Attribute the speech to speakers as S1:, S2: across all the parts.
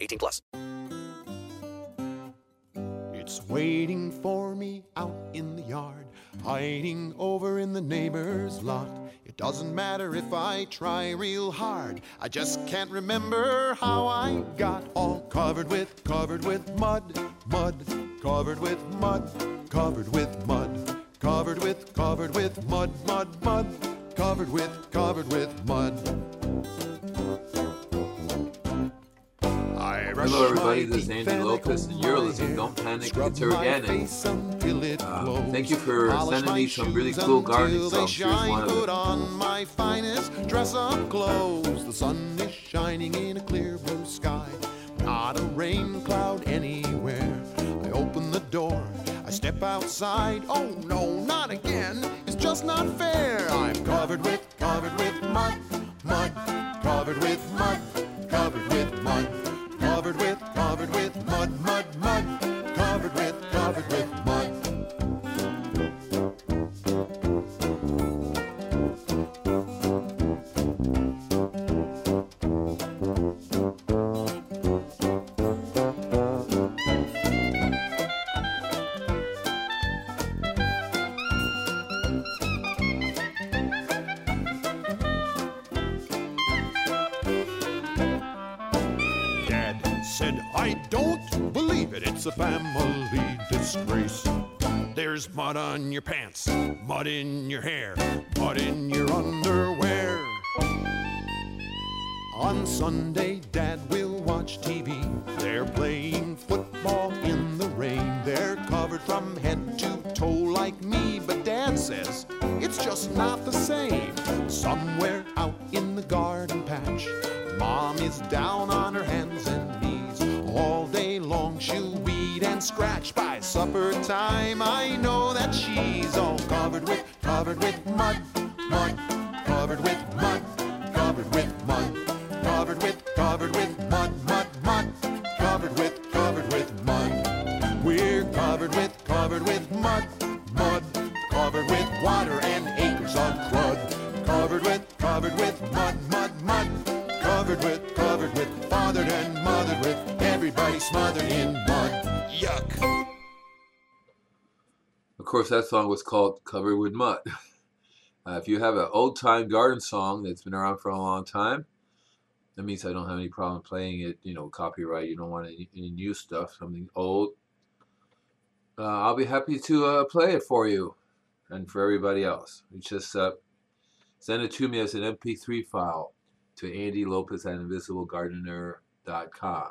S1: 18 plus.
S2: It's waiting for me out in the yard, hiding over in the neighbor's lot. It doesn't matter if I try real hard, I just can't remember how I got all covered with, covered with mud, mud, covered with mud, covered with mud, covered with, covered with mud, mud, mud, covered with, covered with mud.
S3: Hello, everybody. This is Andy Lopez, and you're listening Don't Panic, It's Organic.
S2: face until it
S3: Uh, thank you for sending me some really cool gardening songs. Here's one of
S2: Put
S3: them.
S2: on my finest dress-up clothes. The sun is shining in a clear blue sky. Not a rain cloud anywhere. I open the door. I step outside. Oh no, not again. It's just not fair. I'm covered with, covered with mud, mud, covered with mud, covered with mud, There's mud on your pants, mud in your hair, mud in your underwear. On Sunday, Dad will watch TV. Covered with mud, mud,
S3: course, that song was called Covered with Mud. Uh, if you have an old time garden song that's been around for a long time, that means I don't have any problem playing it, you know, copyright. You don't want any, any new stuff, something old. Uh, I'll be happy to uh, play it for you and for everybody else. You just uh, send it to me as an MP3 file to Andy Lopez at invisiblegardener.com.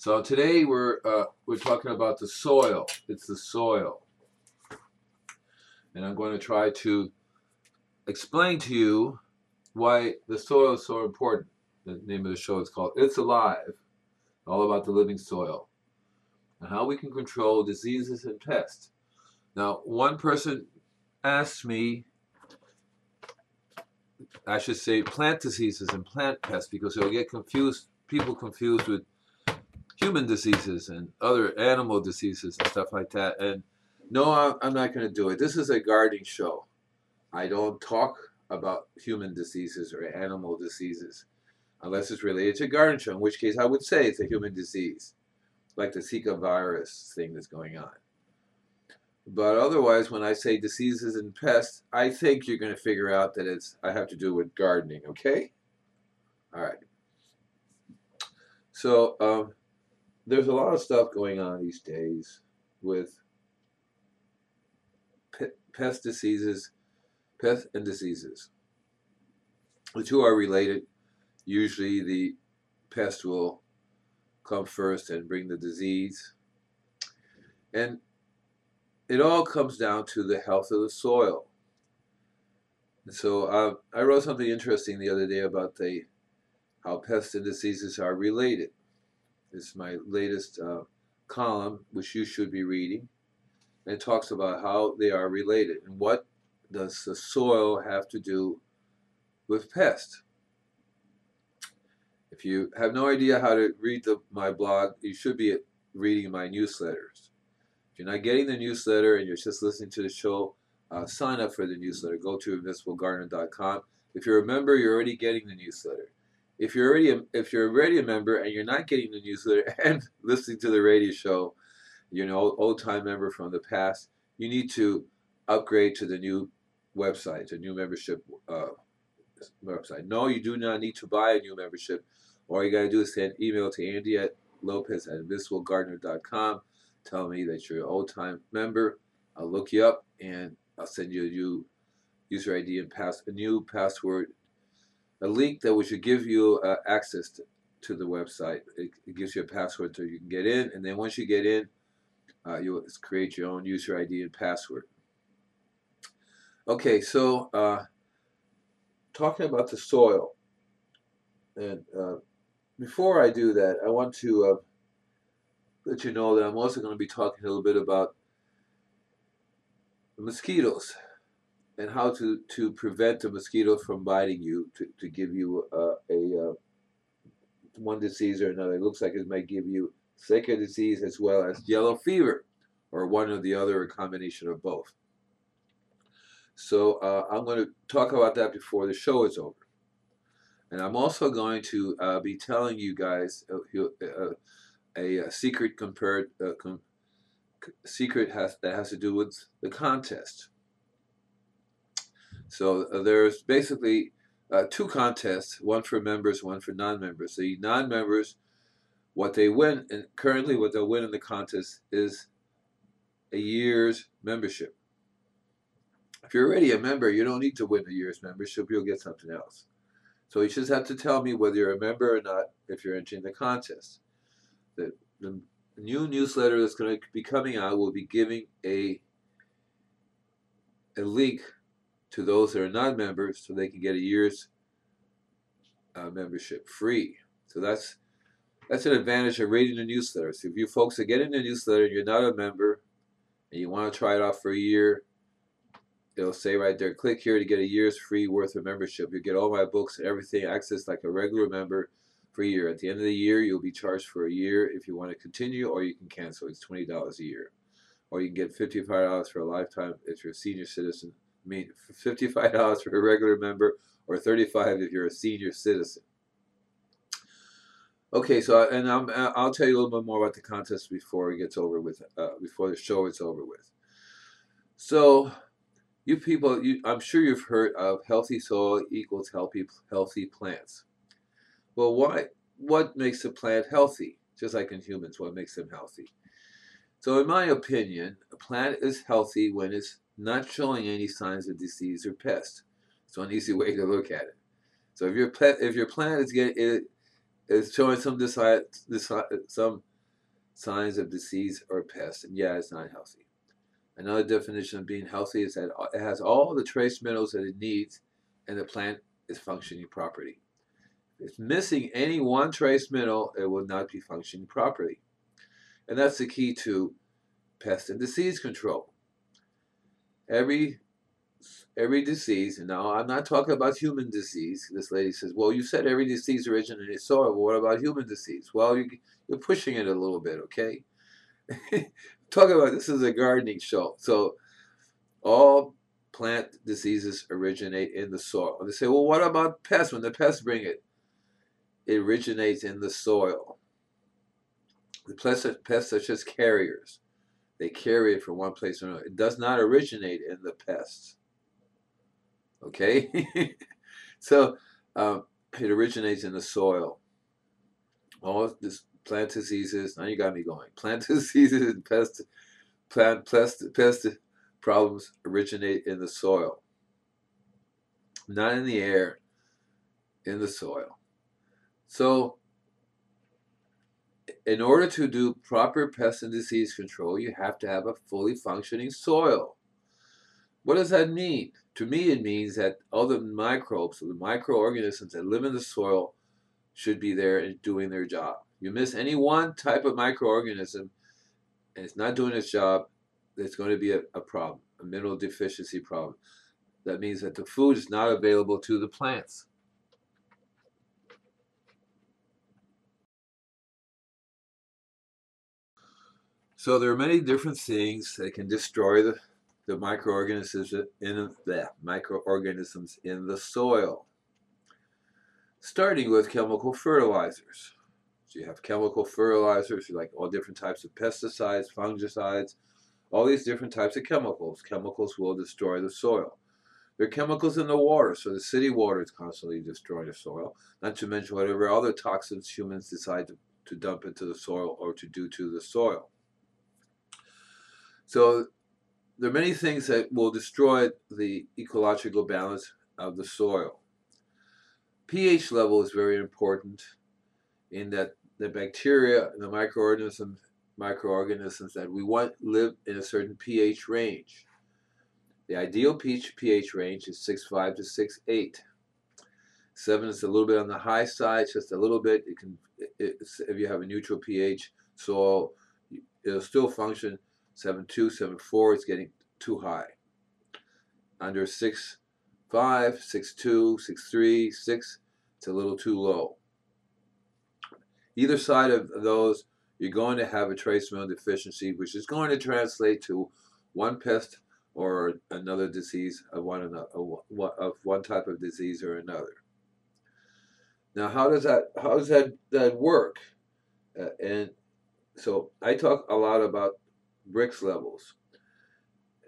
S3: So today we're uh, we're talking about the soil. It's the soil, and I'm going to try to explain to you why the soil is so important. The name of the show is called "It's Alive," all about the living soil and how we can control diseases and pests. Now, one person asked me, I should say, plant diseases and plant pests because they'll get confused. People confused with human diseases and other animal diseases and stuff like that. And no, I'm, not going to do it. This is a gardening show. I don't talk about human diseases or animal diseases unless it's related to garden show, in which case I would say it's a human disease, like the Zika virus thing that's going on. But otherwise, when I say diseases and pests, I think you're going to figure out that it's I have to do with gardening. Okay? All right. So um, there's a lot of stuff going on these days with pest diseases, pest and diseases. The two are related. Usually, the pest will come first and bring the disease. And it all comes down to the health of the soil. And so uh, I wrote something interesting the other day about the how pests and diseases are related. Is my latest uh, column, which you should be reading. And it talks about how they are related and what does the soil have to do with pests. If you have no idea how to read the, my blog, you should be reading my newsletters. If you're not getting the newsletter and you're just listening to the show, uh, sign up for the newsletter. Go to invisiblegardener.com. If you're a member, you're already getting the newsletter. If you're already a, if you're already a member and you're not getting the newsletter and listening to the radio show, you're an old, time member from the past. You need to upgrade to the new website, the new membership uh, website. No, you do not need to buy a new membership. All you got to do is send email to Andy at Lopez at invisiblegardener.com. Tell me that you're an old time member. I'll look you up and I'll send you a new user ID and pass a new password, a link that we should give you uh, access to, to, the website. It, it, gives you a password so you can get in, and then once you get in, uh, you'll create your own user ID and password. Okay, so uh, talking about the soil, and uh, before I do that, I want to uh, let you know that I'm also going to be talking a little bit about mosquitoes and how to, to prevent the mosquito from biting you to, to give you uh, a uh, one disease or another. It looks like it might give you Zika disease as well as yellow fever or one or the other a combination of both. So uh, I'm going to talk about that before the show is over. And I'm also going to uh, be telling you guys uh, uh, a, a, secret compared com secret has, that has to do with the contest. So uh, there's basically uh, two contests, one for members, one for non-members. The non-members, what they win, and currently what they'll win in the contest is a year's membership. If you're already a member, you don't need to win a year's membership. You'll get something else. So you just have to tell me whether you're a member or not if you're entering the contest. The, the new newsletter that's going to be coming out will be giving a a link to those that are not members so they can get a year's uh, membership free. So that's that's an advantage of reading the newsletter. So if you folks are getting the newsletter and you're not a member and you want to try it off for a year, it'll say right there, click here to get a year's free worth of membership. You get all my books and everything access like a regular member for a year. At the end of the year, you'll be charged for a year if you want to continue or you can cancel. It's $20 a year. Or you can get $55 for a lifetime if you're a senior citizen I mean, $55 for a regular member or 35 if you're a senior citizen. Okay, so and I'm, I'll tell you a little bit more about the contest before it gets over with, uh, before the show is over with. So, you people, you, I'm sure you've heard of healthy soil equals healthy healthy plants. Well, why? What makes a plant healthy? Just like in humans, what makes them healthy? So, in my opinion, a plant is healthy when it's not showing any signs of disease or pest. It's one easy way to look at it. So if your pet, if your plant is getting it is showing some some signs of disease or pest, and yeah, it's not healthy. Another definition of being healthy is that it has all the trace minerals that it needs, and the plant is functioning properly. If it's missing any one trace mineral, it will not be functioning properly. And that's the key to pest and disease control every every disease, now I'm not talking about human disease. This lady says, well, you said every disease originated in soil. What about human disease? Well, you, you're pushing it a little bit, okay? Talk about this is a gardening show. So all plant diseases originate in the soil. And they say, well, what about pests? When the pests bring it, it originates in the soil. The pests, pests are just carriers. They carry it from one place to another. It does not originate in the pests. Okay? so um, it originates in the soil. All this plant diseases, now you got me going. Plant diseases and pest, plant pest, pest problems originate in the soil. Not in the air, in the soil. So in order to do proper pest and disease control, you have to have a fully functioning soil. What does that mean? To me, it means that all the microbes, the microorganisms that live in the soil, should be there and doing their job. You miss any one type of microorganism and it's not doing its job, there's going to be a, a problem, a mineral deficiency problem. That means that the food is not available to the plants. So there are many different things that can destroy the, the microorganisms in the microorganisms in the soil. Starting with chemical fertilizers. So you have chemical fertilizers, you like all different types of pesticides, fungicides, all these different types of chemicals. Chemicals will destroy the soil. There are chemicals in the water, so the city water is constantly destroying the soil, not to mention whatever other toxins humans decide to, to dump into the soil or to do to the soil. So there are many things that will destroy the ecological balance of the soil. pH level is very important in that the bacteria and the microorganisms microorganisms that we want live in a certain pH range. The ideal pH, pH range is 6.5 to 6.8. 7 is a little bit on the high side, just a little bit. It can, if you have a neutral pH soil, it'll still function 7.2, 7.4 is getting too high. Under 6.5, 6.2, 6.3, 6, it's a little too low. Either side of those, you're going to have a trace mineral deficiency, which is going to translate to one pest or another disease of one, another, of one type of disease or another. Now, how does that how does that that work? Uh, and so I talk a lot about Brix levels.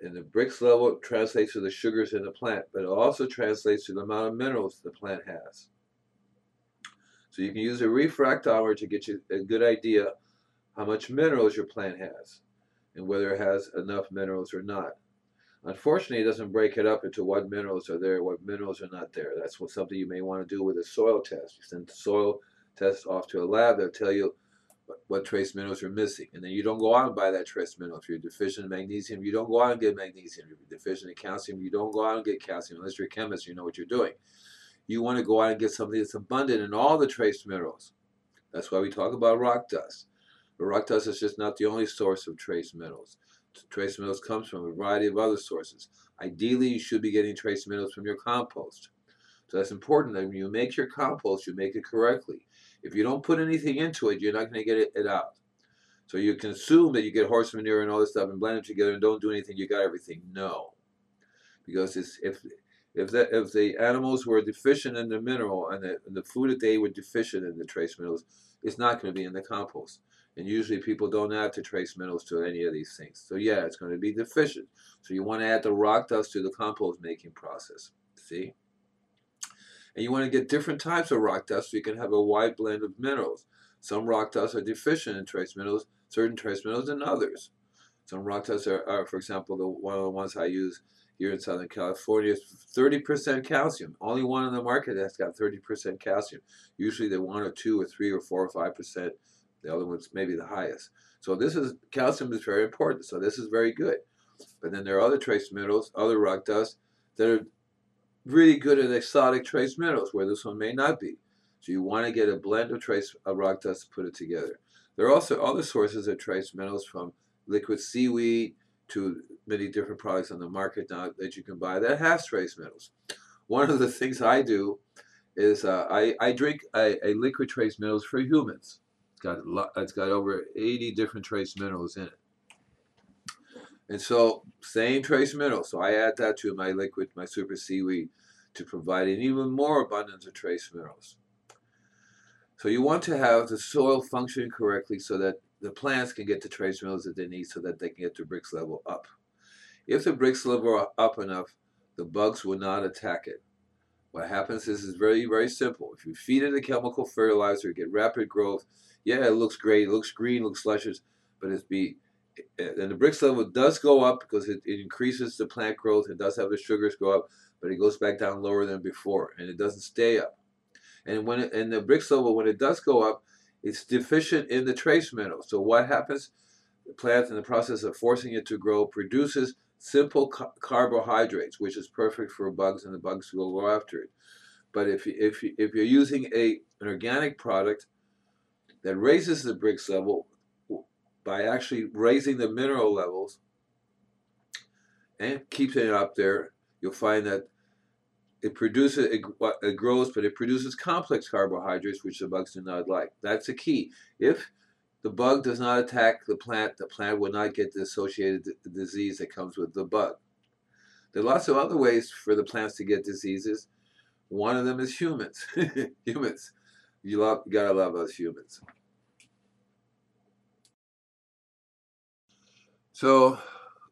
S3: And the Brix level translates to the sugars in the plant, but it also translates to the amount of minerals the plant has. So you can use a refractometer to get you a good idea how much minerals your plant has and whether it has enough minerals or not. Unfortunately, it doesn't break it up into what minerals are there, what minerals are not there. That's what something you may want to do with a soil test. You send the soil test off to a lab, they'll tell you what trace minerals you're missing. And then you don't go out and buy that trace mineral. If you're deficient in magnesium, you don't go out and get magnesium. If you're deficient in calcium, you don't go out and get calcium unless you're a chemist, you know what you're doing. You want to go out and get something that's abundant in all the trace minerals. That's why we talk about rock dust. But rock dust is just not the only source of trace minerals. Trace minerals comes from a variety of other sources. Ideally, you should be getting trace minerals from your compost. So that's important that when you make your compost, you make it correctly. If you don't put anything into it, you're not going to get it, it out. So you consume that you get horse manure and all this stuff and blend them together and don't do anything, you got everything. No. Because if if the, if the animals were deficient in the mineral and the, the food that they were deficient in the trace minerals, it's not going to be in the compost. And usually people don't add the trace minerals to any of these things. So yeah, it's going to be deficient. So you want to add the rock dust to the compost making process. See? And you want to get different types of rock dust so you can have a wide blend of minerals. Some rock dusts are deficient in trace minerals, certain trace minerals than others. Some rock dusts are, are, for example, the one of the ones I use here in Southern California is 30% calcium. Only one in the market that's got 30% calcium. Usually they're one or two or three or four or five percent. The other one's maybe the highest. So this is calcium is very important. So this is very good. But then there are other trace minerals, other rock dust that are really good at exotic trace minerals, where this one may not be. So you want to get a blend of trace of rock dust to put it together. There are also other sources of trace minerals from liquid seaweed to many different products on the market now that you can buy that has trace minerals. One of the things I do is uh, I, I drink a, a, liquid trace minerals for humans. It's got, it's got over 80 different trace minerals in it. And so, same trace mineral. So I add that to my liquid, my super seaweed, to provide an even more abundance of trace minerals. So you want to have the soil functioning correctly so that the plants can get the trace minerals that they need so that they can get their Brix level up. If the Brix level are up enough, the bugs will not attack it. What happens is it's very, very simple. If you feed it a chemical fertilizer, get rapid growth, yeah, it looks great, it looks green, it looks luscious, but it's be and the Brix level does go up because it, it increases the plant growth. It does have the sugars go up, but it goes back down lower than before, and it doesn't stay up. And when it, and the Brix level, when it does go up, it's deficient in the trace minerals. So what happens? The plant, in the process of forcing it to grow, produces simple ca carbohydrates, which is perfect for bugs, and the bugs will go after it. But if you, if you, if you're using a an organic product that raises the Brix level by actually raising the mineral levels and keeping it up there, you'll find that it produces it, it grows, but it produces complex carbohydrates, which the bugs do not like. That's the key. If the bug does not attack the plant, the plant will not get the associated disease that comes with the bug. There are lots of other ways for the plants to get diseases. One of them is humans. humans. You, love, you gotta love us humans. So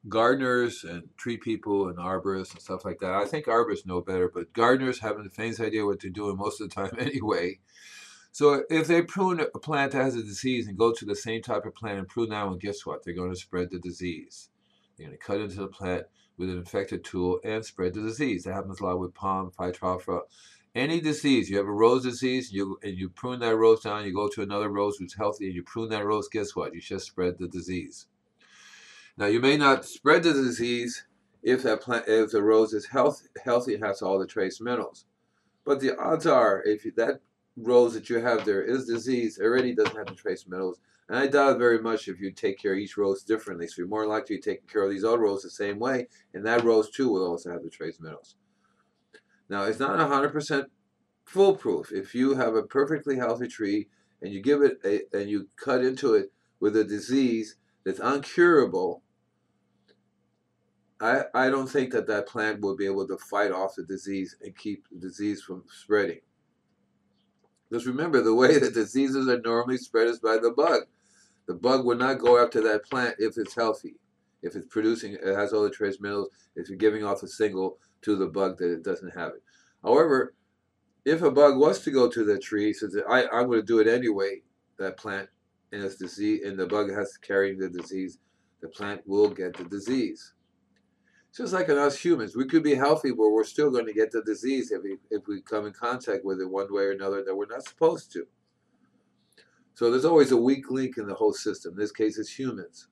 S3: gardeners and tree people and arborists and stuff like that. I think arborists know better, but gardeners haven't the faintest idea what they're doing most of the time anyway. So if they prune a plant that has a disease and go to the same type of plant and prune that one, guess what? They're going to spread the disease. They're going to cut into the plant with an infected tool and spread the disease. That happens a lot with palm, phytophthora. Any disease, you have a rose disease, you and you prune that rose down, you go to another rose who's healthy, and you prune that rose, guess what? You just spread the disease. Now you may not spread the disease if that plant, if the rose is health, healthy and has all the trace minerals. But the odds are, if that rose that you have there is disease, already doesn't have the trace minerals. And I doubt very much if you take care of each rose differently. So you're more likely to take care of these other roses the same way, and that rose too will also have the trace minerals. Now it's not 100% foolproof. If you have a perfectly healthy tree and you give it a, and you cut into it with a disease that's uncurable, I, I don't think that that plant will be able to fight off the disease and keep the disease from spreading. Just remember, the way that diseases are normally spread is by the bug. The bug will not go after that plant if it's healthy, if it's producing, it has all the trace minerals, if you're giving off a signal to the bug that it doesn't have it. However, if a bug was to go to the tree, says I, I'm going to do it anyway, that plant, and it's disease, and the bug has carrying the disease, the plant will get the disease. Just like in us humans, we could be healthy, but we're still going to get the disease if we, if we come in contact with it one way or another that we're not supposed to. So there's always a weak link in the whole system. In this case, it's humans.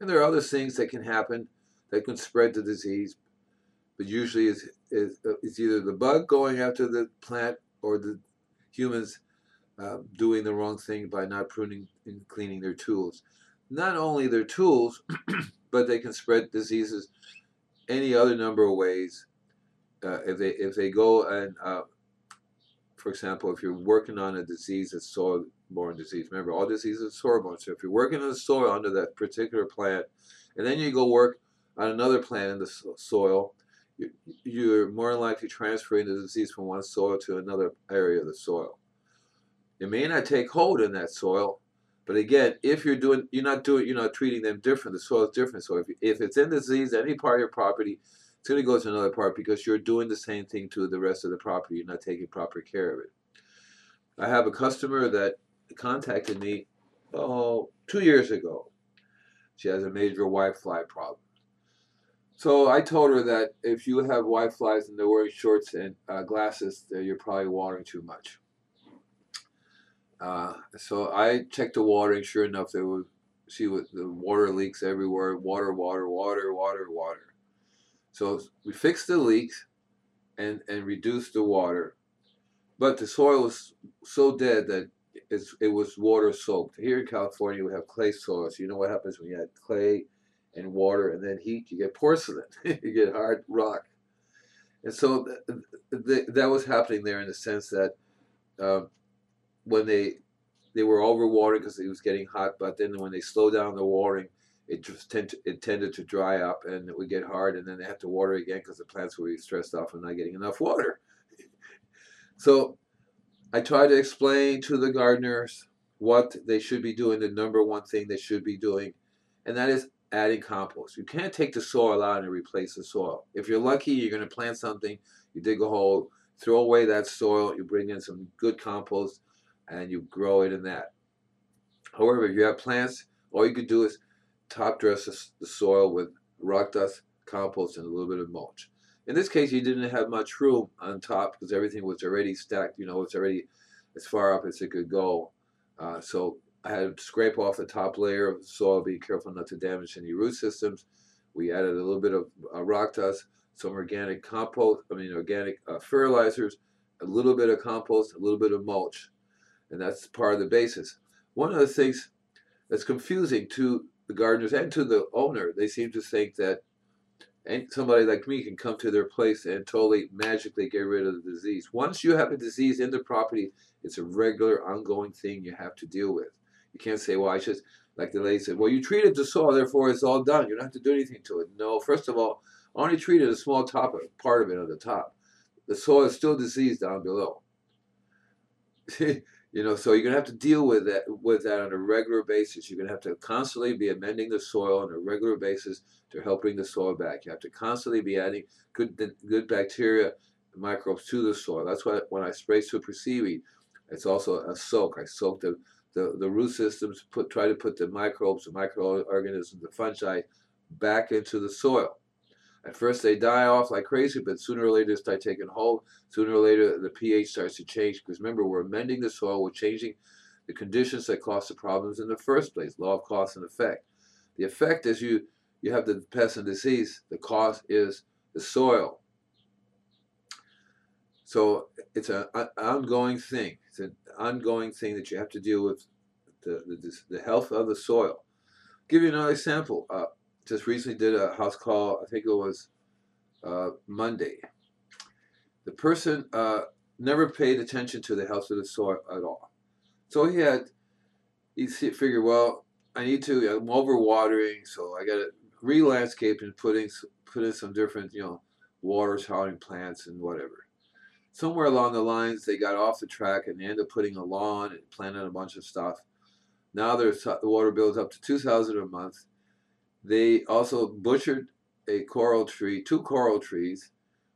S3: And there are other things that can happen that can spread the disease, but usually it's, it's, it's either the bug going after the plant or the humans uh, doing the wrong thing by not pruning and cleaning their tools. Not only their tools, but they can spread diseases any other number of ways. Uh, if they if they go and, uh, for example, if you're working on a disease that's soil-borne disease, remember all diseases are soil-borne. So if you're working in the soil under that particular plant, and then you go work on another plant in the soil, you're more likely transferring the disease from one soil to another area of the soil. It may not take hold in that soil, but again, if you're doing, you're not doing, you're not treating them different. The soil is different. So if, if it's in disease, any part of your property, it's going to go to another part because you're doing the same thing to the rest of the property. You're not taking proper care of it. I have a customer that contacted me, oh, two years ago. She has a major whitefly problem. So I told her that if you have white flies and they're wearing shorts and uh, glasses, you're probably watering too much. Uh, so I checked the water, and sure enough, there was see what the water leaks everywhere. Water, water, water, water, water. So we fixed the leaks and and reduced the water, but the soil was so dead that it was water soaked. Here in California, we have clay soil. So you know what happens when you add clay and water and then heat? You get porcelain. you get hard rock. And so th- th- that was happening there in the sense that. Um, when they they were overwatering because it was getting hot, but then when they slow down the watering, it just tend to, it tended to dry up and it would get hard, and then they have to water again because the plants were stressed off and not getting enough water. so I try to explain to the gardeners what they should be doing, the number one thing they should be doing, and that is adding compost. You can't take the soil out and replace the soil. If you're lucky, you're going to plant something, you dig a hole, throw away that soil, you bring in some good compost, and you grow it in that. However, if you have plants, all you could do is top dress the soil with rock dust, compost, and a little bit of mulch. In this case, you didn't have much room on top because everything was already stacked. You know, it's already as far up as it could go. Uh, so I had to scrape off the top layer of the soil, be careful not to damage any root systems. We added a little bit of uh, rock dust, some organic compost, I mean organic uh, fertilizers, a little bit of compost, a little bit of mulch, and that's part of the basis. One of the things that's confusing to the gardeners and to the owner, they seem to think that somebody like me can come to their place and totally magically get rid of the disease. Once you have a disease in the property, it's a regular ongoing thing you have to deal with. You can't say, well, I just, like the lady said, well, you treated the soil, therefore it's all done. You don't have to do anything to it. No, first of all, only treated a small top of, part of it on the top. The soil is still diseased down below. you know, so you're gonna have to deal with that with that on a regular basis. You're gonna have to constantly be amending the soil on a regular basis to help bring the soil back. You have to constantly be adding good good bacteria, microbes to the soil. That's why when I spray super seaweed, it's also a soak. I soak the the, the root systems, put try to put the microbes, the microorganisms, the fungi back into the soil. At first they die off like crazy, but sooner or later they start taking hold. Sooner or later the pH starts to change because remember we're amending the soil, we're changing the conditions that cause the problems in the first place. Law of cause and effect. The effect is you you have the pest and disease. The cause is the soil. So it's an ongoing thing. It's an ongoing thing that you have to deal with the, the, the health of the soil. I'll give you another example. Uh, just recently did a house call, I think it was uh, Monday. The person uh, never paid attention to the health of the soil at all. So he had, he figured, well, I need to, I'm overwatering, so I got to re-landscape and putting, put in some different, you know, water showering plants and whatever. Somewhere along the lines, they got off the track and they ended up putting a lawn and planting a bunch of stuff. Now the water bill is up to 2000 a month they also butchered a coral tree, two coral trees,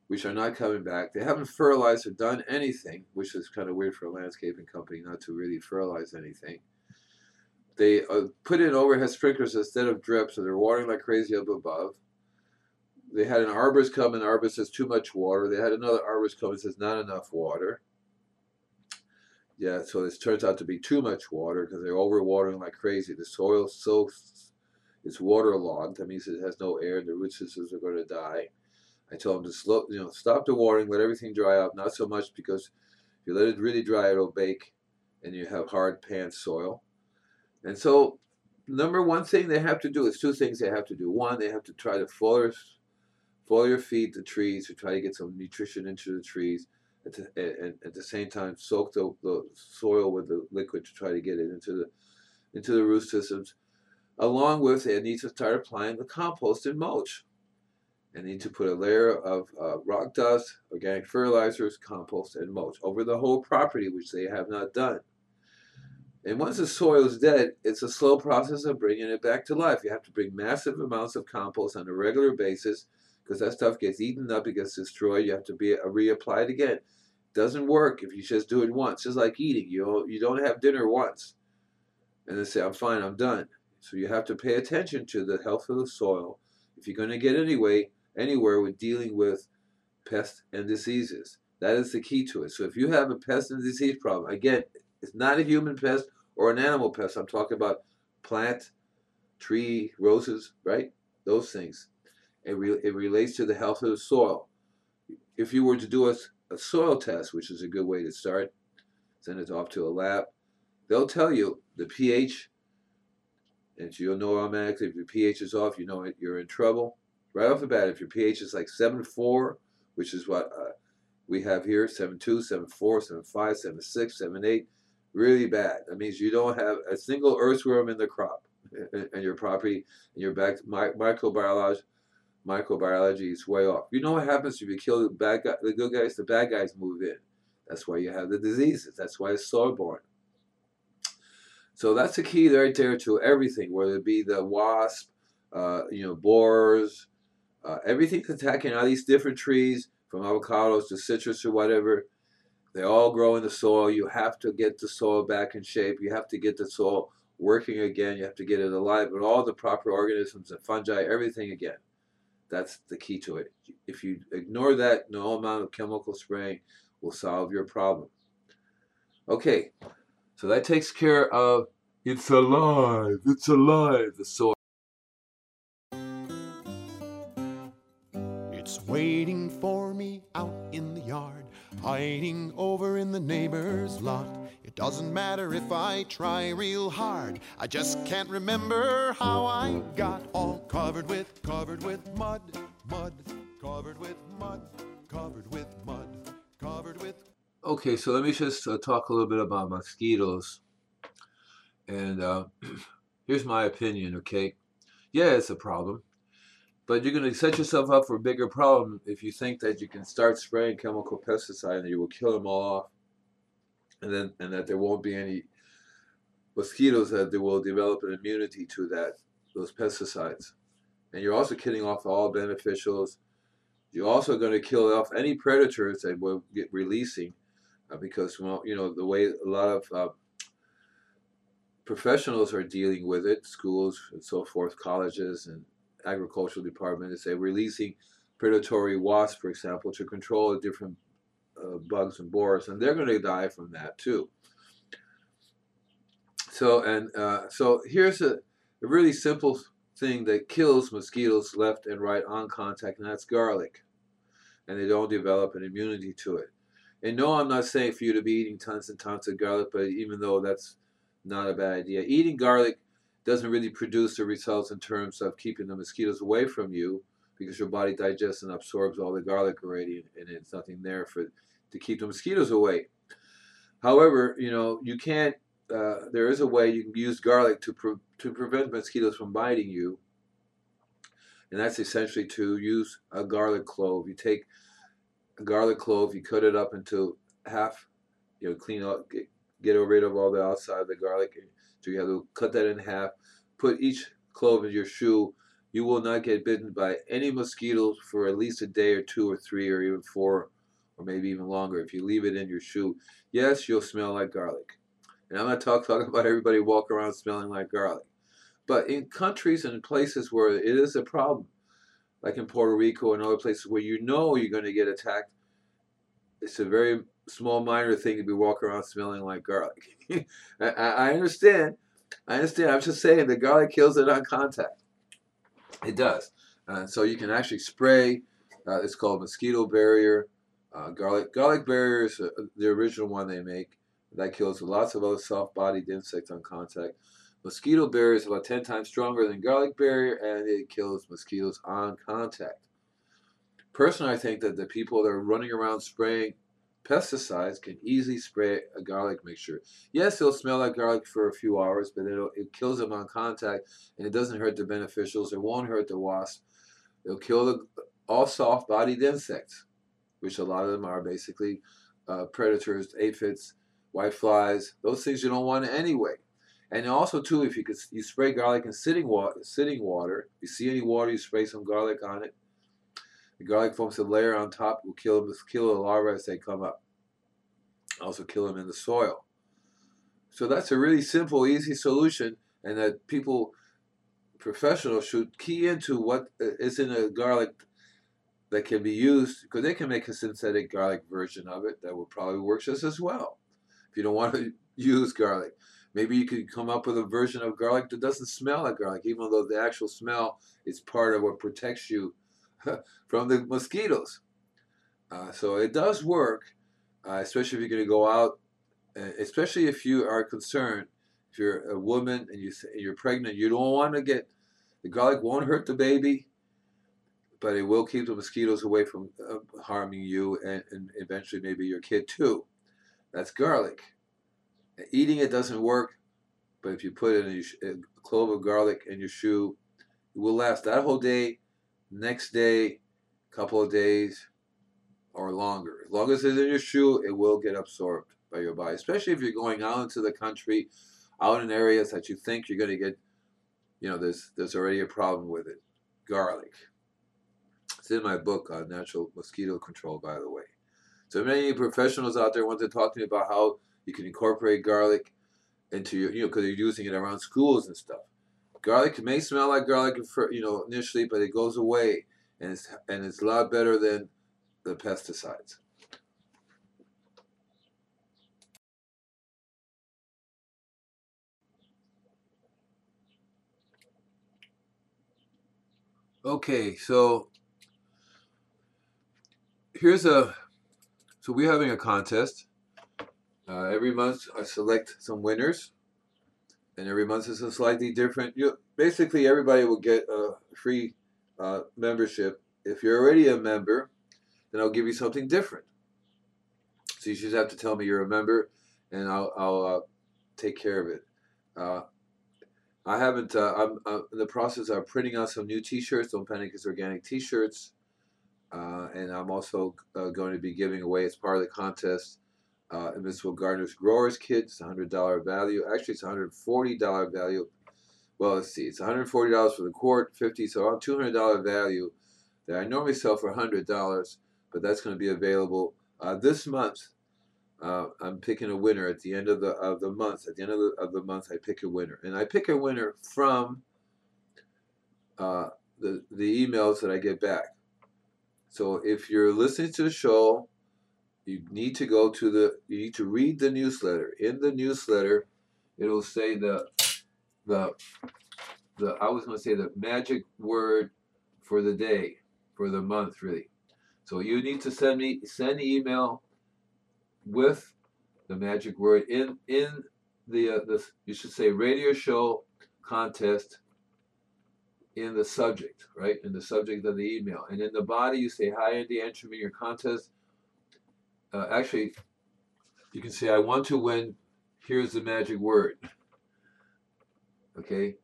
S3: which are not coming back. They haven't fertilized or done anything, which is kind of weird for a landscaping company not to really fertilize anything. They uh, put in overhead sprinklers instead of drips, so they're watering like crazy up above. They had an arborist come, and arborist says too much water. They had another arborist come and says not enough water. Yeah, so this turns out to be too much water because they're overwatering like crazy. The soil's so it's waterlogged. That means it has no air. And the root systems are going to die. I tell them to slow, you know, stop the watering, let everything dry up. Not so much because if you let it really dry, it'll bake, and you have hard pan soil. And so, number one thing they have to do is two things they have to do. One, they have to try to foliar, foliar feed the trees to try to get some nutrition into the trees. At the, and at the same time, soak the, the soil with the liquid to try to get it into the into the root systems. Along with they need to start applying the compost and mulch. They need to put a layer of uh, rock dust, organic fertilizers, compost, and mulch over the whole property, which they have not done. And once the soil is dead, it's a slow process of bringing it back to life. You have to bring massive amounts of compost on a regular basis because that stuff gets eaten up, it gets destroyed. You have to be uh, reapplied again. It doesn't work if you just do it once. Just like eating, you you don't have dinner once and then say, "I'm fine, I'm done." So you have to pay attention to the health of the soil if you're going to get anyway anywhere with dealing with pests and diseases. That is the key to it. So if you have a pest and disease problem, again, it's not a human pest or an animal pest. I'm talking about plant, tree, roses, right? Those things. It, re it relates to the health of the soil. If you were to do a, a soil test, which is a good way to start, send it off to a lab, they'll tell you the pH and so you'll know automatically if your pH is off, you know it, you're in trouble. Right off the bat, if your pH is like 7.4, which is what uh, we have here, 7.2, 7.4, 7.5, 7.6, 7.8, really bad. That means you don't have a single earthworm in the crop and your property, and your back microbiology, microbiology is way off. You know what happens if you kill the bad guy, the good guys, the bad guys move in. That's why you have the diseases. That's why it's soil borne. So that's the key right there to everything, whether it be the wasp, uh, you know, borers, uh, everything's attacking all these different trees, from avocados to citrus or whatever. They all grow in the soil. You have to get the soil back in shape. You have to get the soil working again. You have to get it alive with all the proper organisms and fungi, everything again. That's the key to it. If you ignore that, no amount of chemical spraying will solve your problem. Okay, so that takes care of it's alive, it's alive, the soil.
S2: It's waiting for me out in the yard, hiding over in the neighbor's lot. It doesn't matter if I try real hard, I just can't remember how I got all covered with, covered with mud, mud, covered with mud, covered with mud, covered with
S3: Okay, so let me just uh, talk a little bit about mosquitoes. And uh, here's my opinion, okay? Yeah, it's a problem. But you're going to set yourself up for a bigger problem if you think that you can start spraying chemical pesticide and you will kill them all off. And then and that there won't be any mosquitoes that they will develop an immunity to that those pesticides. And you're also killing off all beneficials. You're also going to kill off any predators that will get releasing uh, because well, you know the way a lot of uh, professionals are dealing with it, schools and so forth, colleges and agricultural departments, they're releasing predatory wasps, for example, to control different uh, bugs and borers, and they're going to die from that too. So and uh, so here's a, a really simple thing that kills mosquitoes left and right on contact, and that's garlic. And they don't develop an immunity to it. And no, I'm not saying for you to be eating tons and tons of garlic, but even though that's not a bad idea, eating garlic doesn't really produce the results in terms of keeping the mosquitoes away from you because your body digests and absorbs all the garlic already, and it's nothing there for to keep the mosquitoes away. However, you know you can't. Uh, there is a way you can use garlic to pre to prevent mosquitoes from biting you, and that's essentially to use a garlic clove. You take garlic clove, you cut it up into half, you know, clean up, get, get rid of all the outside of the garlic. So you have to cut that in half, put each clove in your shoe. You will not get bitten by any mosquitoes for at least a day or two or three or even four or maybe even longer if you leave it in your shoe. Yes, you'll smell like garlic. And I'm not talk, talking about everybody walk around smelling like garlic. But in countries and places where it is a problem, like in Puerto Rico and other places where you know you're going to get attacked, it's a very small, minor thing to be walking around smelling like garlic. I, I, understand. I understand. I'm just saying the garlic kills it on contact. It does. Uh, so you can actually spray. Uh, it's called mosquito barrier. Uh, garlic garlic barrier is uh, the original one they make. That kills lots of other soft-bodied insects on contact. Mosquito barrier is about 10 times stronger than garlic barrier, and it kills mosquitoes on contact. Personally, I think that the people that are running around spraying pesticides can easily spray a garlic mixture. Yes, it'll smell like garlic for a few hours, but it kills them on contact, and it doesn't hurt the beneficials. It won't hurt the wasp. It'll kill the, all soft-bodied insects, which a lot of them are basically uh, predators, aphids, white flies. Those things you don't want anyway. And also too, if you could you spray garlic in sitting water, sitting water, you see any water, you spray some garlic on it. The garlic forms a layer on top will kill them, kill the larvae as they come up. Also kill them in the soil. So that's a really simple, easy solution, and that people, professionals, should key into what uh, is in a garlic that can be used because they can make a synthetic garlic version of it that will probably work just as well. If you don't want to use garlic. Maybe you could come up with a version of garlic that doesn't smell like garlic, even though the actual smell is part of what protects you from the mosquitoes. Uh, so it does work, uh, especially if you're going to go out, uh, especially if you are concerned, if you're a woman and you, you're pregnant, you don't want to get, the garlic won't hurt the baby, but it will keep the mosquitoes away from uh, harming you and, and eventually maybe your kid too. That's garlic. Eating it doesn't work, but if you put in a clove of garlic in your shoe, it will last that whole day, next day, couple of days, or longer. As long as it's in your shoe, it will get absorbed by your body, especially if you're going out into the country, out in areas that you think you're going to get, you know, there's, there's already a problem with it. Garlic. It's in my book on natural mosquito control, by the way. So many professionals out there want to talk to me about how you can incorporate garlic into your, you know, because you're using it around schools and stuff. Garlic may smell like garlic, you know, initially, but it goes away, and it's and it's a lot better than the pesticides. Okay, so here's a so we're having a contest. Uh, every month I select some winners, and every month is a slightly different. You basically everybody will get a free uh, membership. If you're already a member, then I'll give you something different. So you just have to tell me you're a member, and I'll I'll uh, take care of it. Uh, I haven't. Uh, I'm, I'm in the process of printing out some new T-shirts. Don't panic, it's organic T-shirts, uh, and I'm also uh, going to be giving away as part of the contest. Uh, Invisible Gardeners Growers Kit. It's a hundred dollar value. Actually, it's a hundred forty dollar value. Well, let's see. It's one hundred forty dollars for the quart, fifty. So around two hundred dollar value that I normally sell for hundred dollars, but that's going to be available uh, this month. Uh, I'm picking a winner at the end of the of the month. At the end of the, of the month, I pick a winner, and I pick a winner from uh, the the emails that I get back. So if you're listening to the show, you need to go to the you need to read the newsletter. In the newsletter, it'll say the the the I was going to say the magic word for the day for the month really. So you need to send me send email with the magic word in in the uh, the you should say radio show contest in the subject, right? In the subject of the email, and in the body you say, "Hi Andy, enter me your contest." Uh, actually, you can say, "I want to win." Here's the magic word. Okay,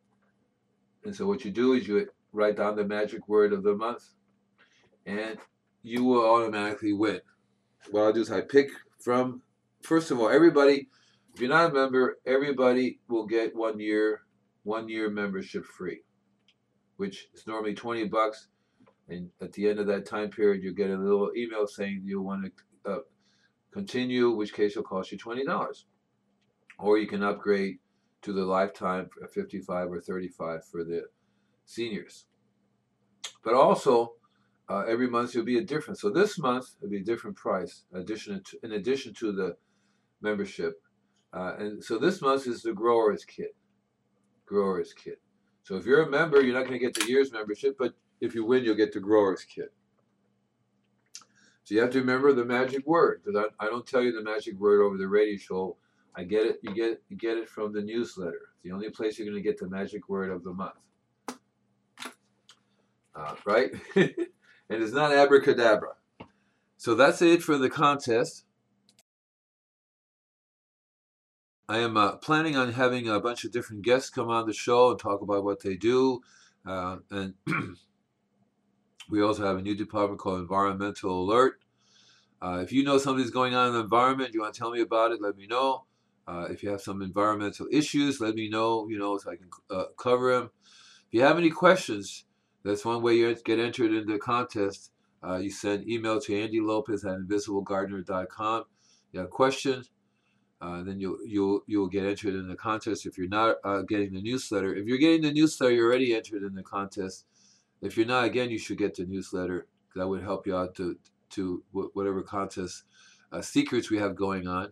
S3: and so what you do is you write down the magic word of the month, and you will automatically win. What I'll do is I pick from first of all everybody if you're not a member everybody will get one year one year membership free which is normally 20 bucks and at the end of that time period you get a little email saying you want to uh, continue which case will cost you $20 or you can upgrade to the lifetime 55 or 35 for the seniors but also uh, every month it'll be a different. So this month it'll be a different price, addition to, in addition to the membership. Uh, and so this month is the growers kit. Growers kit. So if you're a member, you're not going to get the year's membership, but if you win, you'll get the growers kit. So you have to remember the magic word because I, I don't tell you the magic word over the radio show. I get it. You get you get it from the newsletter. It's the only place you're going to get the magic word of the month. Uh, right? and it's not abracadabra. So that's it for the contest. I am uh, planning on having a bunch of different guests come on the show and talk about what they do. Uh, and we also have a new department called Environmental Alert. Uh, if you know something's going on in the environment, you want to tell me about it, let me know. Uh, if you have some environmental issues, let me know, you know, so I can uh, cover them. If you have any questions, that's one way you get entered into the contest. Uh, you send email to Andy Lopez at invisiblegardener.com. You have questions, uh, then you'll you'll you'll get entered in the contest. If you're not uh, getting the newsletter, if you're getting the newsletter, you're already entered in the contest. If you're not, again, you should get the newsletter. That would help you out to to whatever contest uh, secrets we have going on.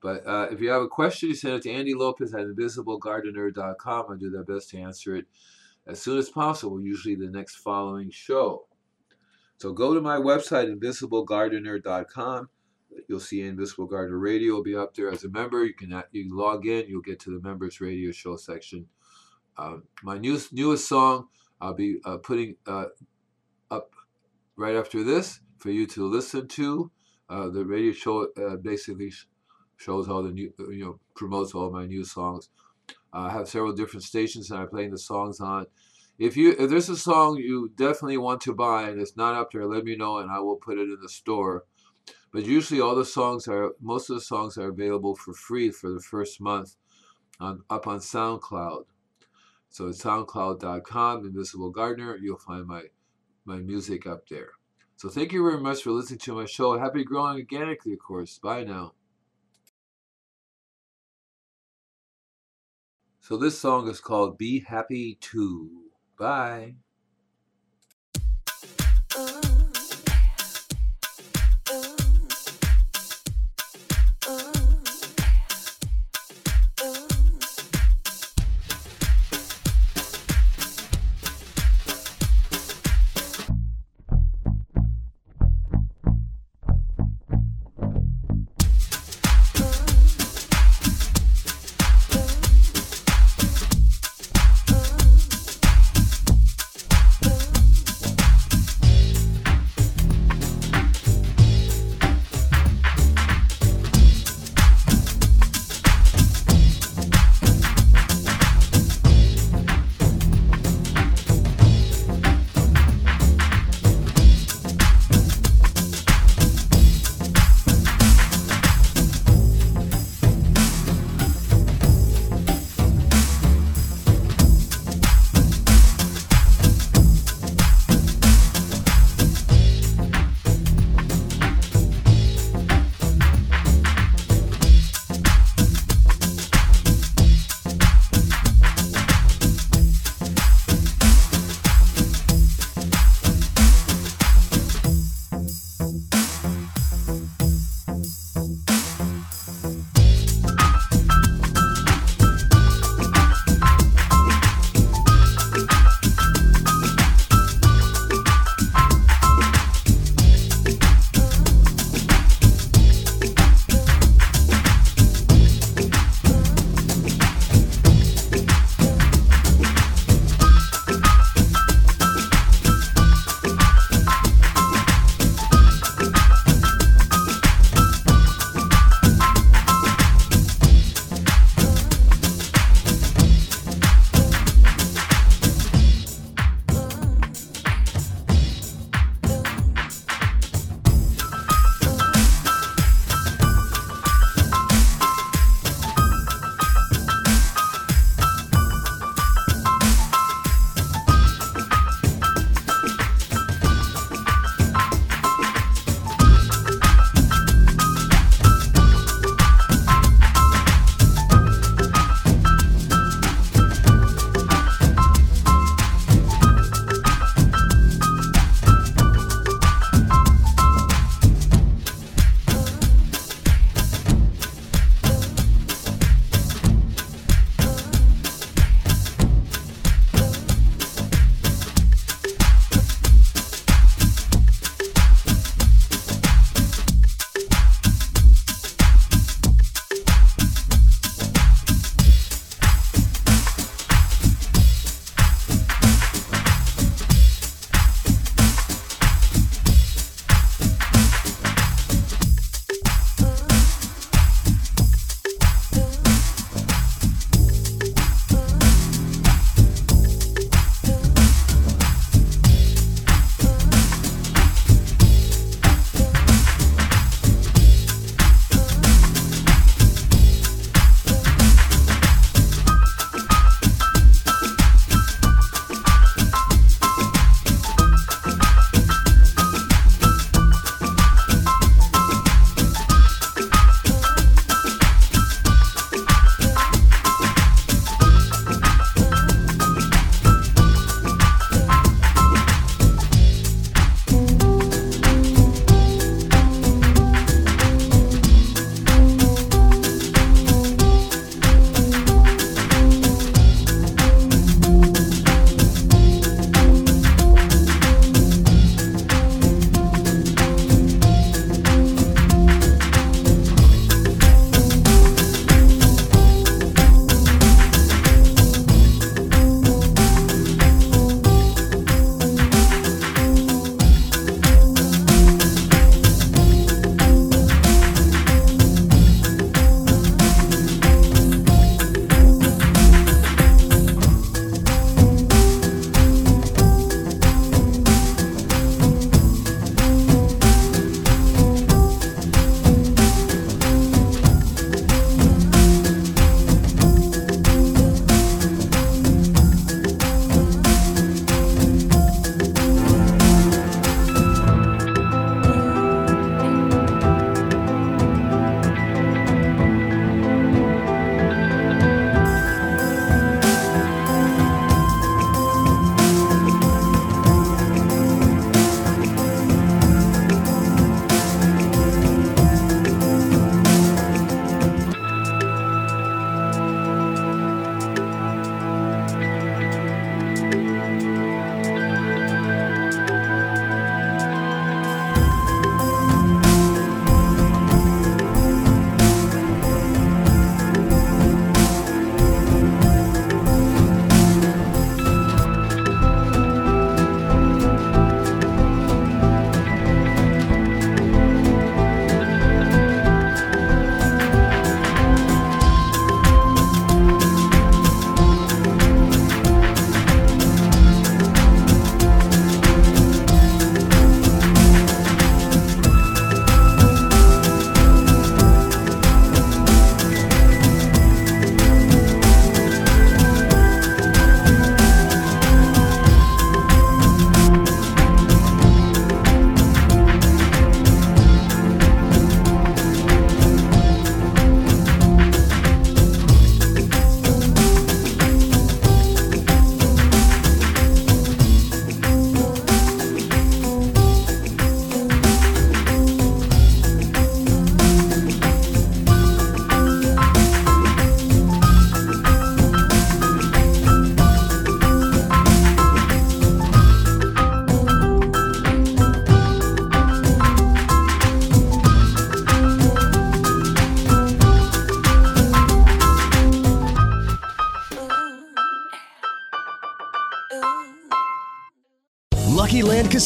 S3: But uh, if you have a question, you send it to Andy Lopez at invisiblegardener.com. I'll do my best to answer it as soon as possible, usually the next following show. So go to my website, invisiblegardener.com. You'll see Invisible Gardener Radio will be up there as a member. You can you can log in. You'll get to the members radio show section. Um, my newest newest song I'll be uh, putting uh, up right after this for you to listen to. Uh, the radio show uh, basically shows all the new you know promotes all my new songs. Uh, I have several different stations that I'm playing the songs on. If you if there's a song you definitely want to buy and it's not up there, let me know and I will put it in the store. But usually all the songs are most of the songs are available for free for the first month on up on SoundCloud. So it's soundcloud.com, Invisible Gardener. You'll find my my music up there. So thank you very much for listening to my show. Happy growing organically, of course. Bye now. So this song is called Be Happy Too. Bye.